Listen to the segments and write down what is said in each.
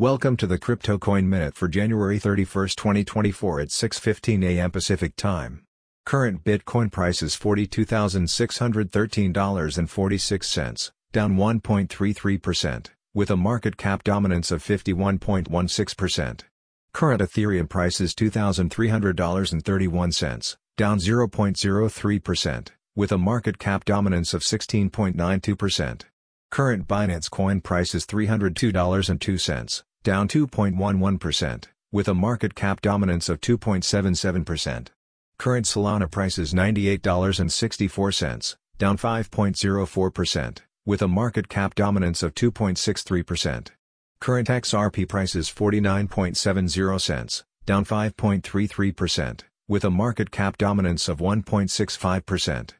Welcome to the Crypto Coin Minute for January 31, 2024 at 6:15 a.m. Pacific Time. Current Bitcoin price is $42,613.46, down 1.33%, with a market cap dominance of 51.16%. Current Ethereum price is $2,300.31, down 0.03%, with a market cap dominance of 16.92%. Current Binance Coin price is $302.02, down 2.11%, with a market cap dominance of 2.77%. Current Solana price is $98.64, down 5.04%, with a market cap dominance of 2.63%. Current XRP price is 49.70 cents, down 5.33%, with a market cap dominance of 1.65%.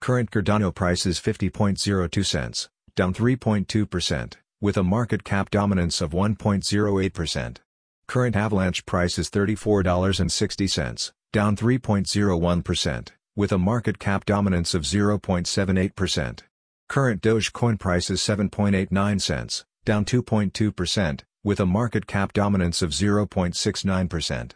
Current Cardano price is 50.02 cents, down 3.2%, with a market cap dominance of 1.08%. Current Avalanche price is $34.60, down 3.01%, with a market cap dominance of 0.78%. Current Dogecoin price is 7.89 cents, down 2.2%, with a market cap dominance of 0.69%.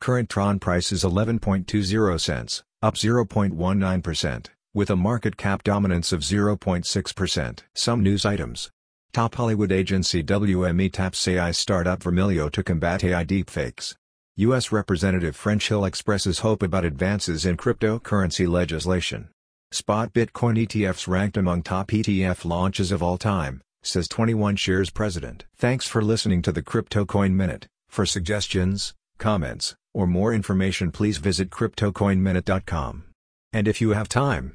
Current Tron price is 11.20 cents, up 0.19% with a market cap dominance of 0.6%. Some news items. Top Hollywood agency WME taps AI startup Vermillio to combat AI deepfakes. U.S. Representative French Hill expresses hope about advances in cryptocurrency legislation. Spot Bitcoin ETFs ranked among top ETF launches of all time, says 21Shares president. Thanks for listening to the Crypto Coin Minute. For suggestions, comments, or more information please visit CryptoCoinMinute.com. And if you have time,